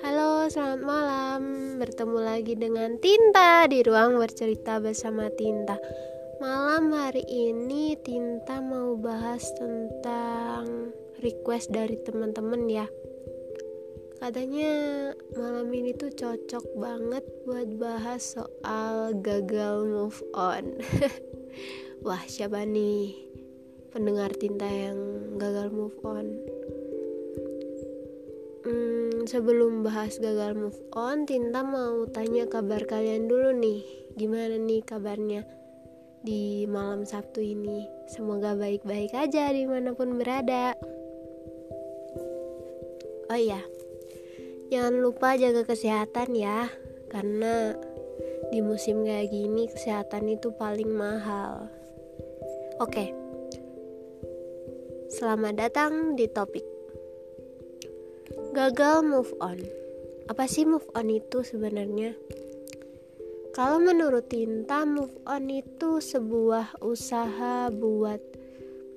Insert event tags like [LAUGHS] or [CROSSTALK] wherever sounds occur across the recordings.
Halo, selamat malam. Bertemu lagi dengan Tinta di ruang bercerita bersama Tinta. Malam hari ini Tinta mau bahas tentang request dari teman-teman ya. Katanya malam ini tuh cocok banget buat bahas soal gagal move on. [LAUGHS] Wah, siapa nih pendengar Tinta yang gagal move on? Hmm, sebelum bahas gagal move on, Tinta mau tanya kabar kalian dulu nih. Gimana nih kabarnya di malam Sabtu ini? Semoga baik-baik aja di mana pun berada. Oh iya, jangan lupa jaga kesehatan ya, karena di musim kayak gini kesehatan itu paling mahal. Oke, selamat datang di topik Gagal move on. Apa sih move on itu sebenarnya? Kalau menurut Tinta, move on itu sebuah usaha buat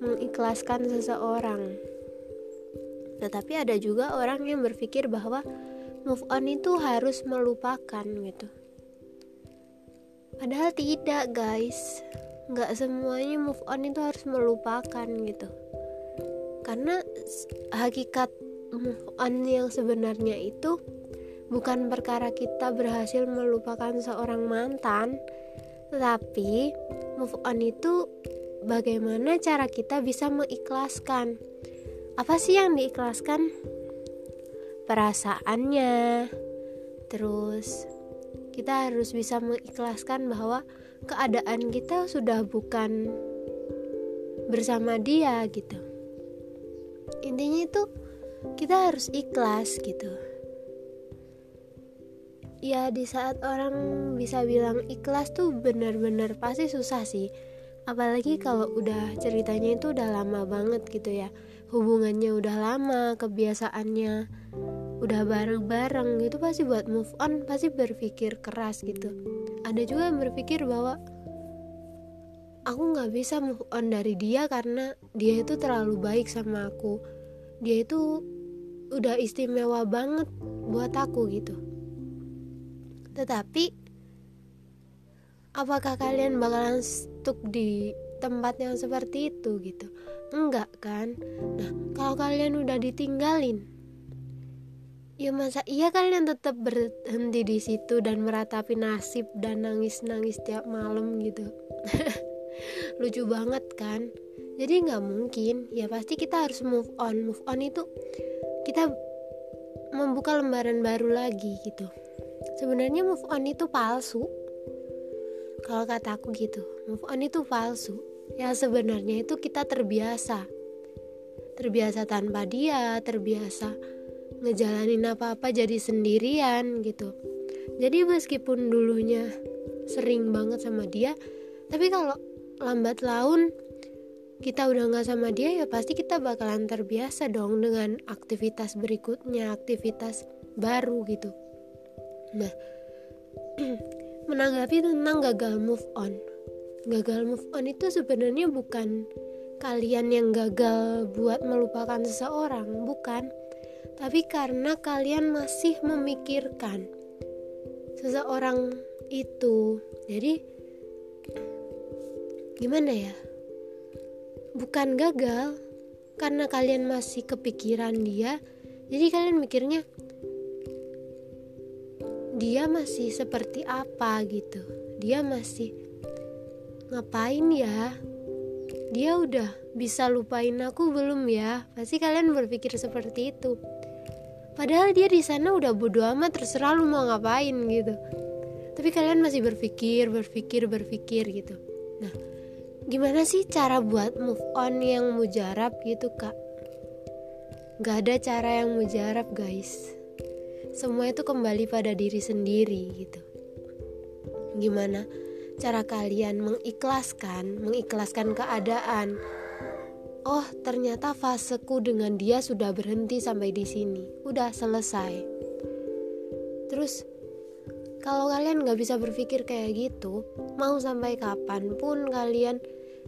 mengikhlaskan seseorang. Tetapi ada juga orang yang berpikir bahwa move on itu harus melupakan gitu. Padahal tidak, guys. Nggak semuanya move on itu harus melupakan gitu. Karena hakikat on yang sebenarnya itu bukan perkara kita berhasil melupakan seorang mantan, tetapi move on itu bagaimana cara kita bisa mengikhlaskan. Apa sih yang diikhlaskan? Perasaannya. Terus kita harus bisa mengikhlaskan bahwa keadaan kita sudah bukan bersama dia gitu. Intinya itu kita harus ikhlas gitu. Ya di saat orang bisa bilang ikhlas tuh benar-benar pasti susah sih. Apalagi kalau udah ceritanya itu udah lama banget gitu ya. Hubungannya udah lama kebiasaannya udah bareng-bareng gitu pasti buat move on pasti berpikir keras gitu. Ada juga yang berpikir bahwa aku nggak bisa move on dari dia karena dia itu terlalu baik sama aku dia itu udah istimewa banget buat aku gitu. Tetapi apakah kalian bakalan stuck di tempat yang seperti itu gitu? Enggak kan? Nah kalau kalian udah ditinggalin ya masa iya kalian tetap berhenti di situ dan meratapi nasib dan nangis-nangis tiap malam gitu? [LAUGHS] Lucu banget kan jadi nggak mungkin. Ya pasti kita harus move on. Move on itu kita membuka lembaran baru lagi gitu. Sebenarnya move on itu palsu. Kalau kata aku gitu move on itu palsu. Ya sebenarnya itu kita terbiasa. Terbiasa tanpa dia terbiasa ngejalanin apa-apa jadi sendirian gitu. Jadi meskipun dulunya sering banget sama dia tapi kalau lambat laun kita udah nggak sama dia ya pasti kita bakalan terbiasa dong dengan aktivitas berikutnya aktivitas baru gitu. Nah [CLEARS THROAT] menanggapi tentang gagal move on. Gagal move on itu sebenarnya bukan kalian yang gagal buat melupakan seseorang bukan. Tapi karena kalian masih memikirkan seseorang itu. Jadi [CLEARS THROAT] gimana ya bukan gagal karena kalian masih kepikiran dia jadi kalian mikirnya dia masih seperti apa gitu. Dia masih ngapain ya? Dia udah bisa lupain aku belum ya? Pasti kalian berpikir seperti itu. Padahal dia di sana udah bodo amat terserah lu mau ngapain gitu. Tapi kalian masih berpikir berpikir berpikir gitu. Nah gimana sih cara buat move on yang mujarab gitu kak? Gak ada cara yang mujarab guys. Semua itu kembali pada diri sendiri gitu. Gimana cara kalian mengikhlaskan Mengikhlaskan keadaan? Oh ternyata faseku dengan dia sudah berhenti sampai di sini. Udah selesai. Terus kalau kalian gak bisa berpikir kayak gitu Mau sampai kapan pun kalian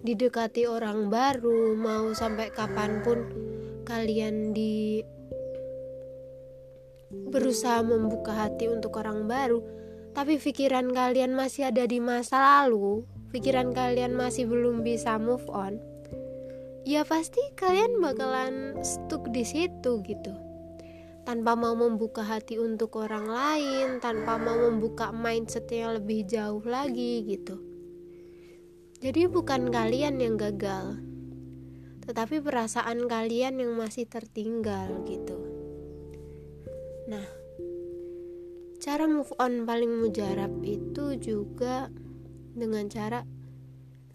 didekati orang baru mau sampai kapan pun kalian di berusaha membuka hati untuk orang baru. Tapi pikiran kalian masih ada di masa lalu pikiran kalian masih belum bisa move on ya pasti kalian bakalan stuck di situ gitu. Tanpa mau membuka hati untuk orang lain tanpa mau membuka mindset yang lebih jauh lagi gitu jadi bukan kalian yang gagal, tetapi perasaan kalian yang masih tertinggal gitu. Nah, cara move on paling mujarab itu juga dengan cara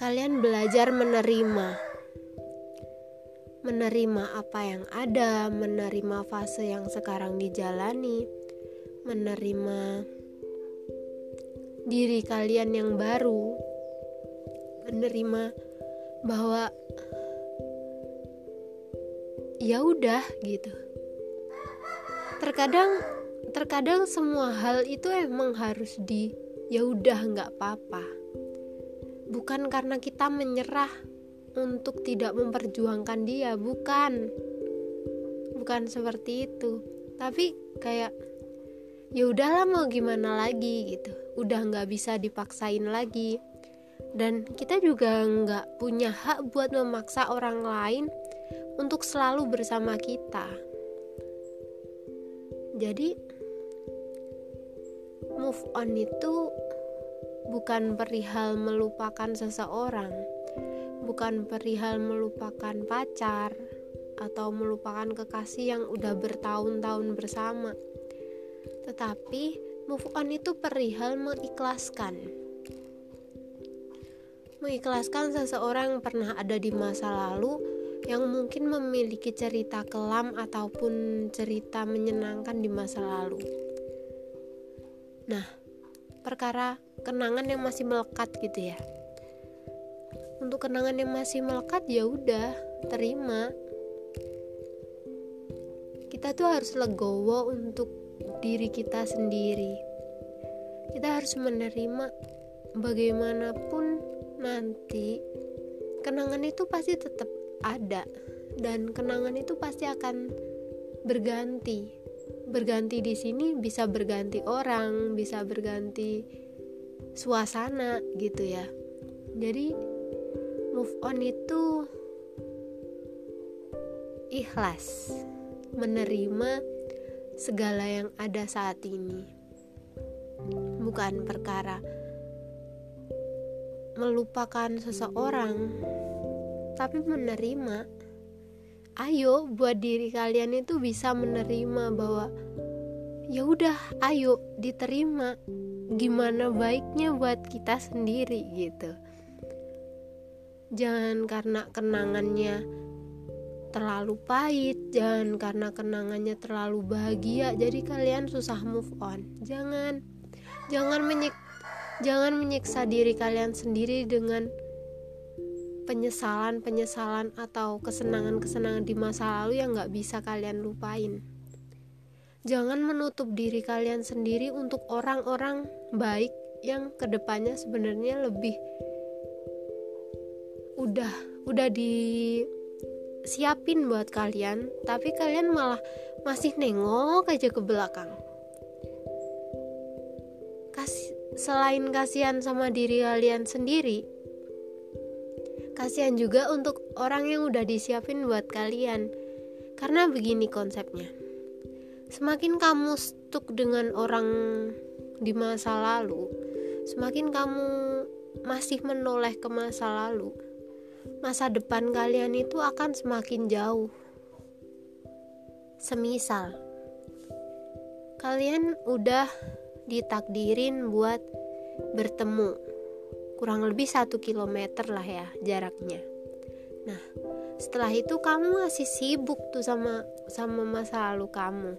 kalian belajar menerima. Menerima apa yang ada, menerima fase yang sekarang dijalani, menerima diri kalian yang baru, menerima bahwa ya udah gitu. Terkadang terkadang semua hal itu emang harus di ya udah nggak apa-apa. Bukan karena kita menyerah untuk tidak memperjuangkan dia bukan. Bukan seperti itu. Tapi kayak ya udahlah mau gimana lagi? gitu. Udah nggak bisa dipaksain lagi dan kita juga nggak punya hak buat memaksa orang lain untuk selalu bersama kita. Jadi, move on itu bukan perihal melupakan seseorang, bukan perihal melupakan pacar atau melupakan kekasih yang udah bertahun-tahun bersama, tetapi move on itu perihal mengikhlaskan mengikhlaskan seseorang yang pernah ada di masa lalu yang mungkin memiliki cerita kelam ataupun cerita menyenangkan di masa lalu. Nah, perkara kenangan yang masih melekat gitu ya. Untuk kenangan yang masih melekat ya udah, terima. Kita tuh harus legowo untuk diri kita sendiri. Kita harus menerima bagaimanapun nanti kenangan itu pasti tetap ada dan kenangan itu pasti akan berganti. Berganti di sini bisa berganti orang, bisa berganti suasana gitu ya. Jadi move on itu ikhlas menerima segala yang ada saat ini. Bukan perkara melupakan seseorang, tapi menerima. Ayo, buat diri kalian itu bisa menerima bahwa ya udah, ayo diterima. Gimana baiknya buat kita sendiri gitu. Jangan karena kenangannya terlalu pahit, jangan karena kenangannya terlalu bahagia, jadi kalian susah move on. Jangan, jangan menyik Jangan menyiksa diri kalian sendiri dengan penyesalan-penyesalan atau kesenangan-kesenangan di masa lalu yang gak bisa kalian lupain. Jangan menutup diri kalian sendiri untuk orang-orang baik yang ke depannya sebenarnya lebih udah udah disiapin buat kalian, tapi kalian malah masih nengok aja ke belakang. Kasih selain kasihan sama diri kalian sendiri, kasihan juga untuk orang yang udah disiapin buat kalian. Karena begini konsepnya. Semakin kamu stuck dengan orang di masa lalu, semakin kamu masih menoleh ke masa lalu, masa depan kalian itu akan semakin jauh. Semisal kalian udah ditakdirin buat bertemu. Kurang lebih satu kilometer lah ya jaraknya. Nah setelah itu kamu masih sibuk tuh sama sama masa lalu kamu.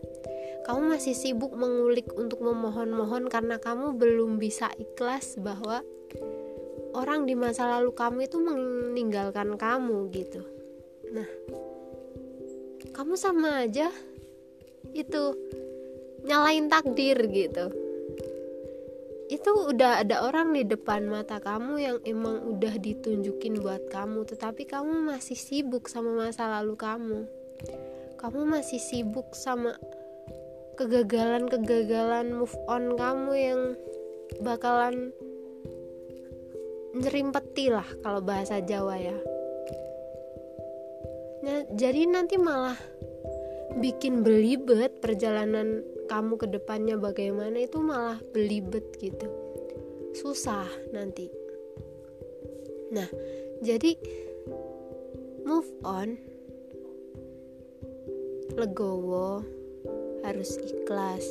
Kamu masih sibuk mengulik untuk memohon-mohon karena kamu belum bisa ikhlas bahwa orang di masa lalu kamu itu meninggalkan kamu gitu. Nah kamu sama aja itu nyalain takdir gitu itu udah ada orang di depan mata kamu yang emang udah ditunjukin buat kamu tetapi kamu masih sibuk sama masa lalu kamu. Kamu masih sibuk sama kegagalan-kegagalan move on kamu yang bakalan nyerimpeti lah kalau bahasa Jawa ya. Nah, jadi nanti malah bikin belibet perjalanan kamu ke depannya bagaimana itu malah belibet gitu. Susah nanti. Nah jadi move on. Legowo harus ikhlas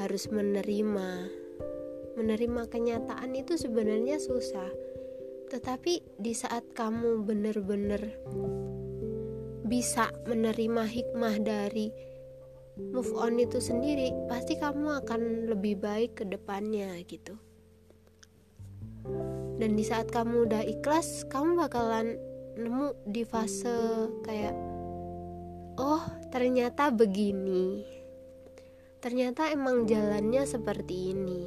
harus menerima. Menerima kenyataan itu sebenarnya susah. Tetapi di saat kamu benar-benar bisa menerima hikmah dari move on itu sendiri pasti kamu akan lebih baik ke depannya gitu. Dan di saat kamu udah ikhlas kamu bakalan nemu di fase kayak oh ternyata begini. Ternyata emang jalannya seperti ini.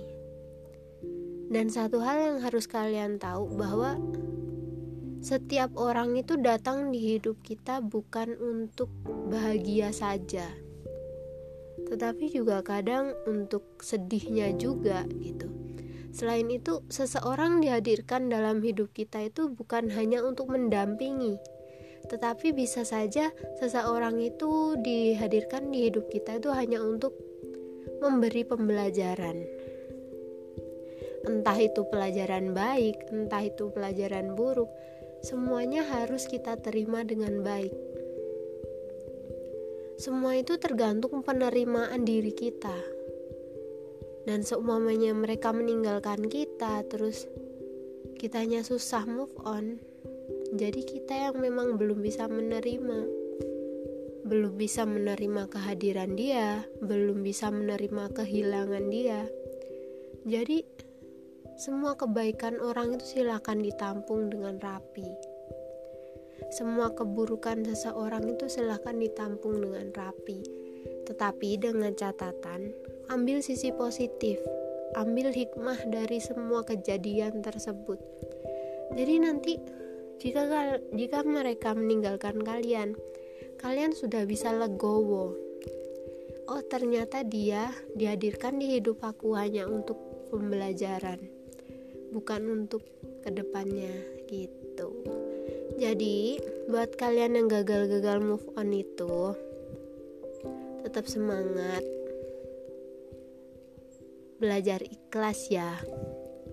Dan satu hal yang harus kalian tahu bahwa setiap orang itu datang di hidup kita bukan untuk bahagia saja tetapi juga kadang untuk sedihnya juga gitu. Selain itu, seseorang dihadirkan dalam hidup kita itu bukan hanya untuk mendampingi, tetapi bisa saja seseorang itu dihadirkan di hidup kita itu hanya untuk memberi pembelajaran. Entah itu pelajaran baik, entah itu pelajaran buruk, semuanya harus kita terima dengan baik semua itu tergantung penerimaan diri kita. Dan seumpamanya mereka meninggalkan kita, terus kitanya susah move on. Jadi kita yang memang belum bisa menerima belum bisa menerima kehadiran dia, belum bisa menerima kehilangan dia. Jadi, semua kebaikan orang itu silakan ditampung dengan rapi. Semua keburukan seseorang itu silahkan ditampung dengan rapi. Tetapi dengan catatan, ambil sisi positif, ambil hikmah dari semua kejadian tersebut. Jadi nanti jika jika mereka meninggalkan kalian, kalian sudah bisa legowo. Oh, ternyata dia dihadirkan di hidup aku hanya untuk pembelajaran, bukan untuk ke depannya gitu. Jadi, buat kalian yang gagal-gagal move on itu, tetap semangat. Belajar ikhlas ya.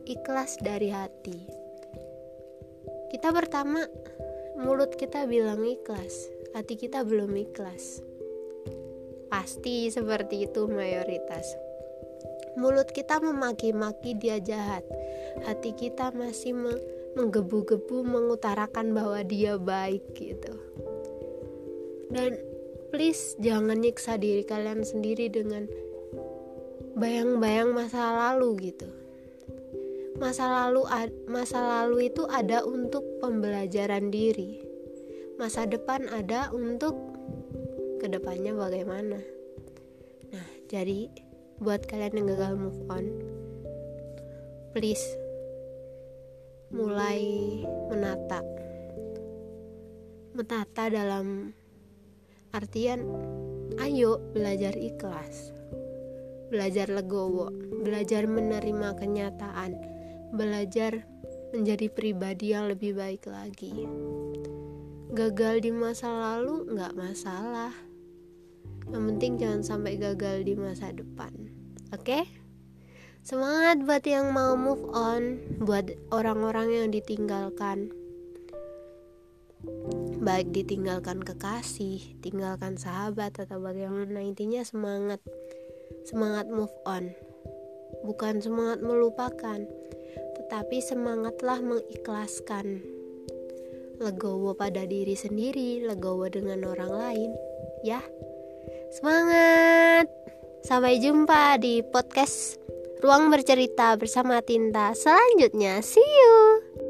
Ikhlas dari hati. Kita pertama mulut kita bilang ikhlas, hati kita belum ikhlas. Pasti seperti itu mayoritas. Mulut kita memaki-maki dia jahat, hati kita masih me menggebu-gebu mengutarakan bahwa dia baik gitu. Dan please jangan nyiksa diri kalian sendiri dengan bayang-bayang masa lalu gitu. Masa lalu masa lalu itu ada untuk pembelajaran diri. Masa depan ada untuk ke depannya bagaimana. Nah jadi buat kalian yang gagal move on please mulai menata. Menata dalam artian ayo belajar ikhlas belajar legowo belajar menerima kenyataan belajar menjadi pribadi yang lebih baik lagi. Gagal di masa lalu nggak masalah. Yang penting jangan sampai gagal di masa depan. Oke? okay? Semangat buat yang mau move on, buat orang-orang yang ditinggalkan. Baik ditinggalkan kekasih, tinggalkan sahabat atau bagaimana intinya semangat. Semangat move on. Bukan semangat melupakan, tetapi semangatlah mengikhlaskan. Legowo pada diri sendiri, legowo dengan orang lain, ya. Semangat! Sampai jumpa di podcast Ruang bercerita bersama Tinta selanjutnya. See you.